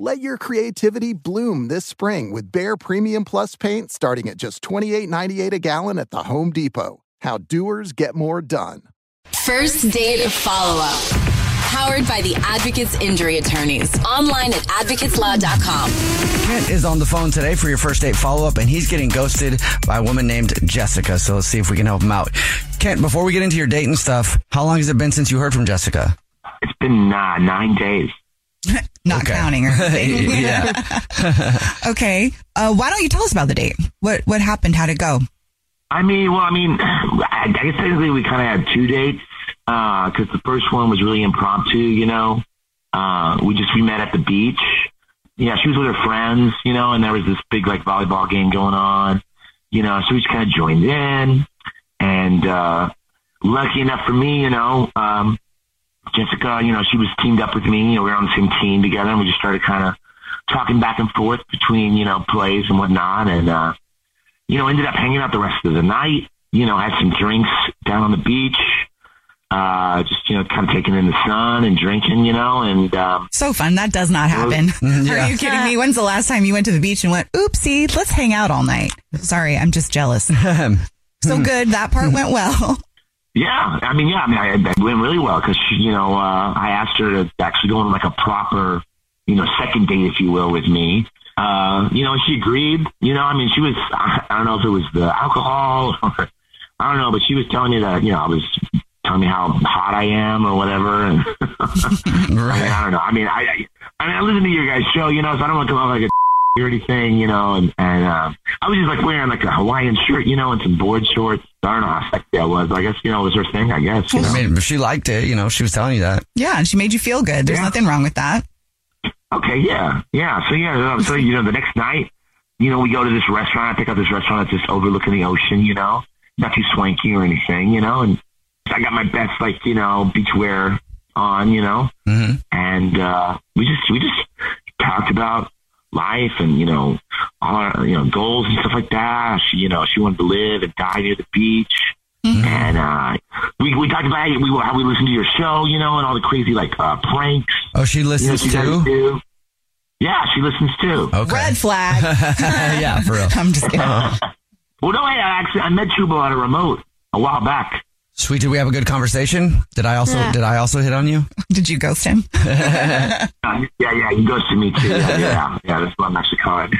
Let your creativity bloom this spring with Behr Premium Plus paint starting at just $28.98 a gallon at the Home Depot. How doers get more done. First date follow up. Powered by the Advocates Injury Attorneys. Online at advocateslaw.com. Kent is on the phone today for your first date follow up, and he's getting ghosted by a woman named Jessica. So let's see if we can help him out. Kent, before we get into your date and stuff, how long has it been since you heard from Jessica? It's been uh, nine days. Not Okay. counting or anything. yeah. okay. Uh, why don't you tell us about the date? What what happened? How'd it go? I mean, well, I mean, I I guess technically we kind of had two dates because the first one was really impromptu. You know, uh, we just we met at the beach. Yeah, she was with her friends. You know, and there was this big like volleyball game going on. You know, so we just kind of joined in, and uh, lucky enough for me, you know, um, Jessica, you know, she was teamed up with me. You know, we were on the same team together, and we just started kind of talking back and forth between you know plays and whatnot, and uh, you know, ended up hanging out the rest of the night. You know, had some drinks down on the beach. Uh, just you know, kind of taking in the sun and drinking. You know, and um, So fun. That does not happen. Yeah. Are you kidding me? When's the last time you went to the beach and went, oopsie, let's hang out all night? Sorry, I'm just jealous. so good. That part went well. Yeah, I mean, yeah, I mean, I, it went really well because you know, uh, I asked her to actually go on like a proper, you know, second date, if you will, with me. Uh, you know, she agreed. You know, I mean, she was, I, I don't know if it was the alcohol or I don't know, but she was telling me that, you know, I was telling me how hot I am or whatever. And I mean, I don't know. I mean, I, I, I mean, I listen to your guys' show, you know, so I don't want to come off like a or anything, you know, and, and, uh, I was just like wearing like a Hawaiian shirt, you know, and some board shorts. I don't know how sexy I was. I guess, you know, it was her thing, I guess. You know? I mean, if she liked it, you know, she was telling you that. Yeah, and she made you feel good. There's Yeah. nothing wrong with that. Okay, yeah, yeah. So yeah, um, so you know, the next night, you know, we go to this restaurant. I pick up this restaurant that's just overlooking the ocean. You know, not too swanky or anything. You know, and I got my best like you know beachwear on. You know, hmm and uh, we just we just talked about life and you know all our you know goals and stuff like that. She you know she wanted to live and die near the beach. And uh, we we talked about how we how we listened to your show, you know, and all the crazy like uh, pranks. Oh, she You know, listens you guys too? Yeah, she listens too. Okay. Red flag. yeah, for real. I'm just kidding. Well, no, hey, I actually I met Jubal on a remote a while back. Sweet, did we have a good conversation? Did I also did I also hit on you? Did you ghost him? Uh, yeah, yeah, he goes to me too. Yeah, yeah, yeah, that's what I'm actually calling.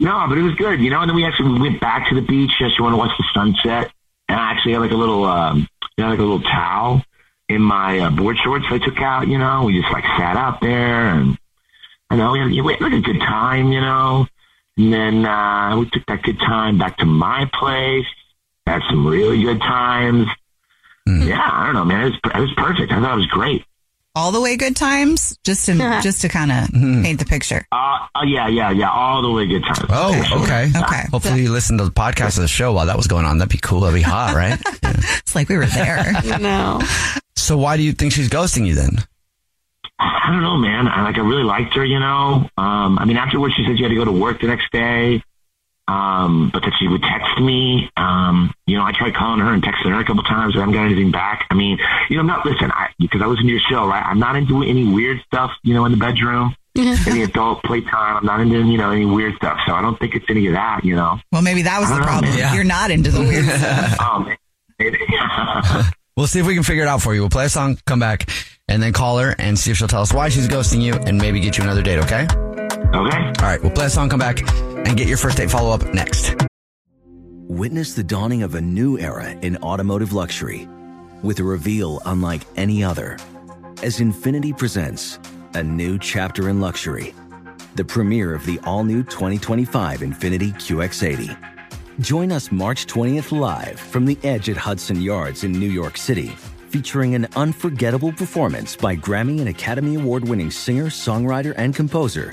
no, but it was good, you know. And then we actually we went back to the beach. She want to watch the sunset, and I actually had like a little, um, you know, like a little towel in my uh, board shorts I took out. You know, we just like sat out there, and I know we had, we had like a good time, you know. And then uh, we took that good time back to my place. Had some really good times. Yeah, I don't know, man. It was, it was perfect. I thought it was great. All the way good times, just to just to kind of paint the picture. Uh, uh, yeah, yeah, yeah. All the way good times. Oh, okay. Okay. Hopefully you listened to the podcast of the show while that was going on. That'd be cool. That'd be hot, right? Yeah. It's like we were there. No. So why do you think she's ghosting you then? I don't know, man. I like I really liked her, you know. Um, I mean, after afterwards she said she had to go to work the next day. Um, but that she would text me. Um, you know, I tried calling her and texting her a couple times, but I haven't got anything back. I mean, you know, I'm not listen I, because I listen to your show, right? I'm not into any weird stuff, you know, in the bedroom, any adult playtime. I'm not into you know any weird stuff, so I don't think it's any of that. You know. Well, maybe that was the know, problem. Yeah. You're not into the weird stuff. oh man. Maybe. We'll see if we can figure it out for you. We'll play a song, come back, and then call her and see if she'll tell us why she's ghosting you and maybe get you another date, okay? Okay. All right, we'll play a song, come back, and get your first date follow up next. Witness the dawning of a new era in automotive luxury with a reveal unlike any other as Infiniti presents a new chapter in luxury, the premiere of the all new 2025 Infiniti QX80. Join us March 20th live from the edge at Hudson Yards in New York City, featuring an unforgettable performance by Grammy and Academy Award winning singer, songwriter, and composer,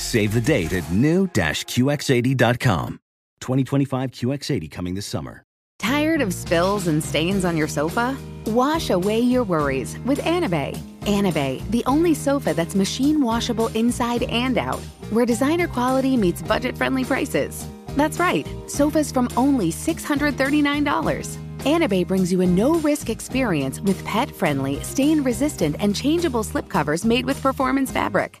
Save the date at new-QX80.com. 2025 QX80 coming this summer. Tired of spills and stains on your sofa? Wash away your worries with Anabei. Anabei, the only sofa that's machine washable inside and out, where designer quality meets budget friendly prices. That's right, sofas from only $639. Anabay brings you a no risk experience with pet friendly, stain resistant, and changeable slipcovers made with performance fabric,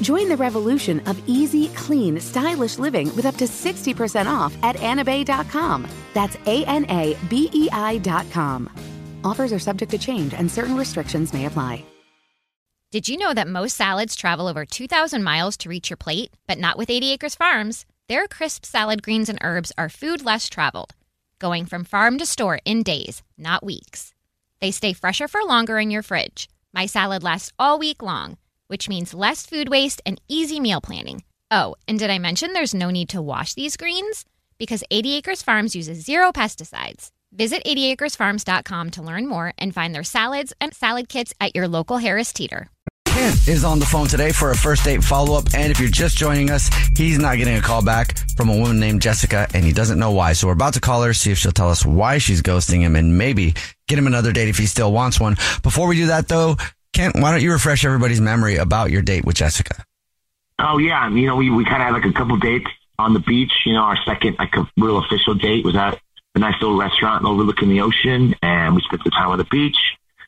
Join the revolution of easy, clean, stylish living with up to 60% off at anabei.com. That's A N A B E I.com. Offers are subject to change and certain restrictions may apply. Did you know that most salads travel over 2,000 miles to reach your plate, but not with 80 Acres Farms? Their crisp salad greens and herbs are food less traveled, going from farm to store in days, not weeks. They stay fresher for longer in your fridge. My salad lasts all week long, which means less food waste and easy meal planning. Oh, and did I mention there's no need to wash these greens? Because 80 Acres Farms uses zero pesticides. Visit 80acresfarms.com to learn more and find their salads and salad kits at your local Harris Teeter. Kent is on the phone today for a first date follow up. And if you're just joining us, he's not getting a call back from a woman named Jessica and he doesn't know why. So we're about to call her, see if she'll tell us why she's ghosting him and maybe get him another date if he still wants one. Before we do that though, Kent, why don't you refresh everybody's memory about your date with Jessica? Oh yeah, you know we we kind of had like a couple dates on the beach. You know, our second like a real official date was at a nice little restaurant overlooking the ocean, and we spent the time on the beach.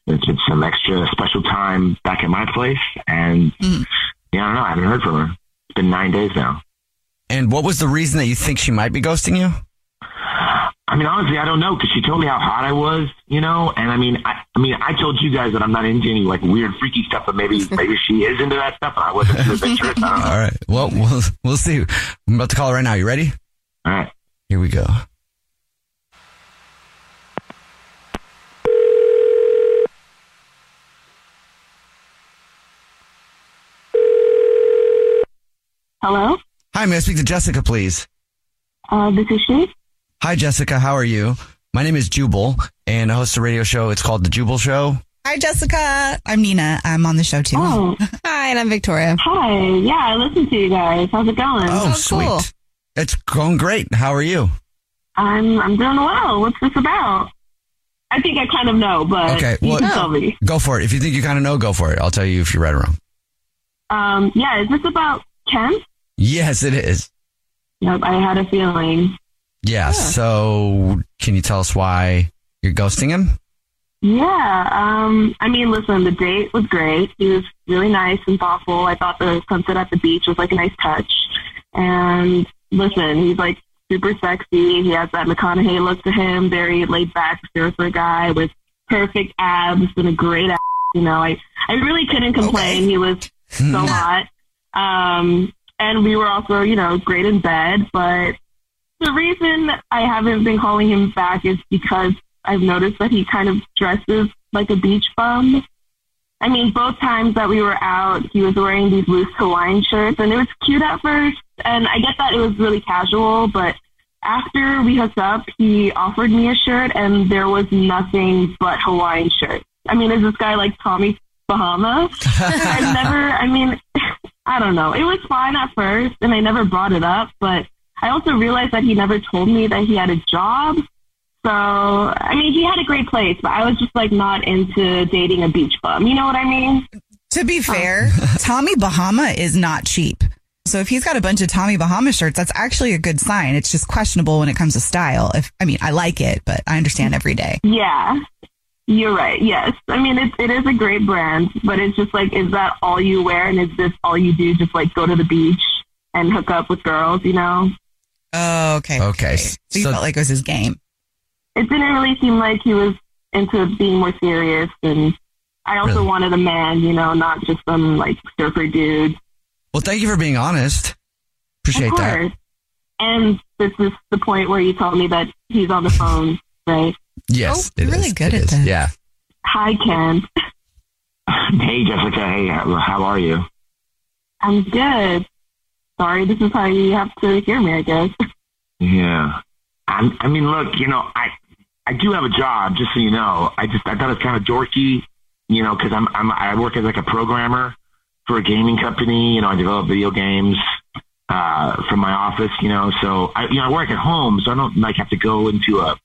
And spent some extra special time back at my place, and mm-hmm. yeah, I don't know. I haven't heard from her. It's been nine days now. And what was the reason that you think she might be ghosting you? I mean, honestly, I don't know because she told me how hot I was, you know. And I mean, I, I mean, I told you guys that I'm not into any like weird, freaky stuff, but maybe maybe she is into that stuff, and I wasn't too adventurous. I don't know. All right. Well, we'll we'll see. I'm about to call her right now. You ready? All right. Here we go. Hello, Hi, may I speak to Jessica, please? uh, this is she. Hi, Jessica. How are you? My name is Jubal, and I host a radio show. It's called The Jubal Show. Hi, Jessica. I'm Nina. I'm on the show too. Oh, Hi, and I'm Victoria. hi. Yeah, I listen to you guys. How's it going? Oh, Oh, sweet. cool. It's going great. How are you? I'm I'm doing well. What's this about? I think I kind of know, but Okay, you well- can tell me. Go for it. If you think you kind of know, go for it. I'll tell you if you're right or wrong. Um, yeah, is this about Ken? Yes, it is. Yep, I had a feeling. Yeah. So, can you tell us why you're ghosting him? Yeah, um, I mean, listen, the date was great. He was really nice and thoughtful. I thought the sunset at the beach was like a nice touch. And listen, he's like super sexy. He has that McConaughey look to him, very laid back, surfer guy with perfect abs and a great ass. You know, I I really couldn't complain. He was so hot. Um, and we were also, you know, great in bed. But the reason I haven't been calling him back is because I've noticed that he kind of dresses like a beach bum. I mean, both times that we were out, he was wearing these loose Hawaiian shirts, and it was cute at first. And I get that it was really casual, but after we hooked up, he offered me a shirt, and there was nothing but Hawaiian shirts. I mean, is this guy like Tommy Bahama? I never, I mean, I don't know. It was fine at first, and I never brought it up, but I also realized that he never told me that he had a job. So, I mean, he had a great place, but I was just like not into dating a beach bum. You know what I mean? To be uh. fair, Tommy Bahama is not cheap. So if he's got a bunch of Tommy Bahama shirts, that's actually a good sign. It's just questionable when it comes to style. If I mean, I like it, but I understand every day. Yeah. You're right. Yes. I mean, it, it is a great brand, but it's just like, is that all you wear? And is this all you do? Just like go to the beach and hook up with girls, you know? Oh, okay. Okay. So you felt like it was his game. It didn't really seem like he was into being more serious. And I also Really? wanted a man, you know, not just some like surfer dude. Well, thank you for being honest. Appreciate of that. And this is the point where you told me that he's on the phone, right? Yes, Oh, you're really is. good It at that. Yeah. Hi, Ken. Hey, Jessica. Hey, how, how are you? I'm good. Sorry, this is how you have to hear me, I guess. Yeah. I'm, I mean, look, you know, I I do have a job, just so you know. I just I thought it was kind of dorky, you know, because I'm, I'm I work as like a programmer for a gaming company. You know, I develop video games uh, from my office. You know, so I you know I work at home, so I don't like have to go into a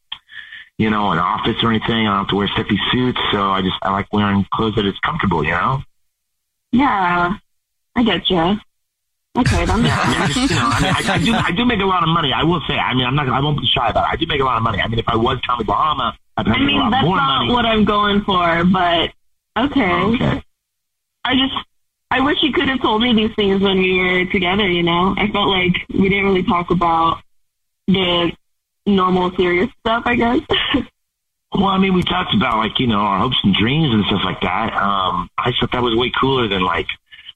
you know an office or anything. I don't have to wear stuffy suits, so I just I like wearing clothes that is comfortable. You know. Yeah, I get you. Okay, then. Yeah, I mean, you know, I, mean, I, I do, I do make a lot of money. I will say. I mean, I'm not, I won't be shy about it. I do make a lot of money. I mean, if I was Tommy Bahama, I'd I make a mean, lot that's more not money. what I'm going for, but okay. Okay. I just, I wish you could have told me these things when we were together, you know? I felt like we didn't really talk about the normal serious stuff, I guess. Well, I mean, we talked about like you know our hopes and dreams and stuff like that. Um, I thought that was way cooler than like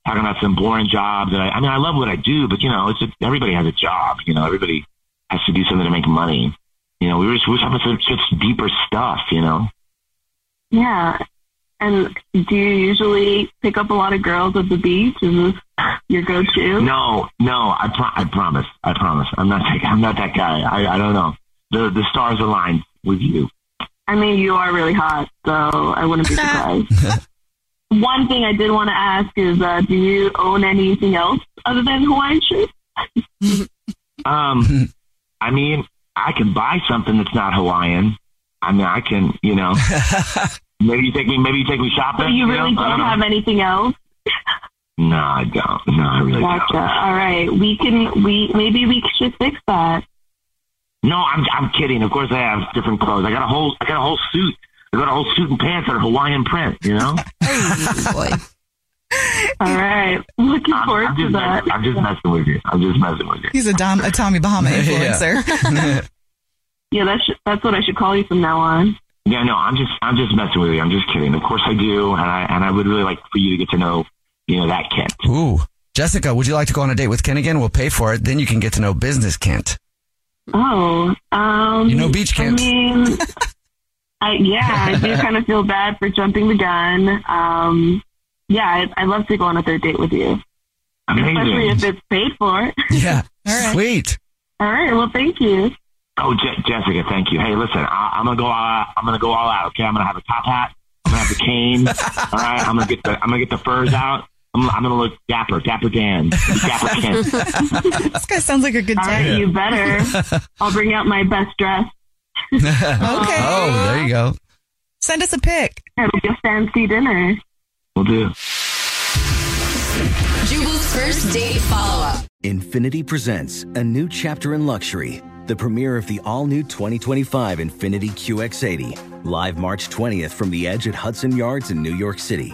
talking about some boring job that I. I mean, I love what I do, but you know, it's a, everybody has a job. You know, everybody has to do something to make money. You know, we were just, we were talking about such, such deeper stuff. You know. yeah. And do you usually pick up a lot of girls at the beach? Is this your go-to? No, no, I pro- I promise, I promise. I'm not that, I'm not that guy. I, I don't know. The the stars aligned with you. I mean, you are really hot, so I wouldn't be surprised. One thing I did want to ask is, uh, do you own anything else other than Hawaiian shirts? Um, I mean, I can buy something that's not Hawaiian. I mean, I can, you know, maybe you take me, maybe you take me shopping. So you really know? I don't have anything else? No, I don't. No, I really Gotcha. don't. All right, we can. We maybe we should fix that. No, I'm I'm kidding. Of course, I have different clothes. I got a whole I got a whole suit. I got a whole suit and pants that are Hawaiian print. You know. boy. All right, looking I'm, forward I'm to that. messing, I'm just messing with you. I'm just messing with you. He's a, Dom, a Tommy Bahama influencer. Yeah, that's that's what I should call you from now on. Yeah, no, I'm just I'm just messing with you. I'm just kidding. Of course I do, and I and I would really like for you to get to know, you know, that Kent. Ooh. Jessica, would you like to go on a date with Ken again? We'll pay for it. Then you can get to know business Kent. Oh, um, You know beach I mean, I, yeah, I do kind of feel bad for jumping the gun. Um, yeah, I, I'd love to go on a third date with you, especially if it's paid for. Yeah. All right. Sweet. All right, well, thank you. Oh, Je- Jessica, thank you. Hey, listen, I, I'm gonna go all out. I'm gonna go all out. Okay, I'm gonna have a top hat. I'm gonna have the cane. all right, I'm gonna get the I'm gonna get the furs out. I'm, I'm gonna look dapper, dapper Dan, dapper Kent. this guy sounds like a good All right, date. you better. I'll bring out my best dress. Okay. Oh, there you go. Send us a pic. It'll be a fancy dinner. We'll do. Jubal's first date follow up. Infiniti presents a new chapter in luxury, the premiere of the all new 2025 Infiniti QX80, live March 20th from the edge at Hudson Yards in New York City,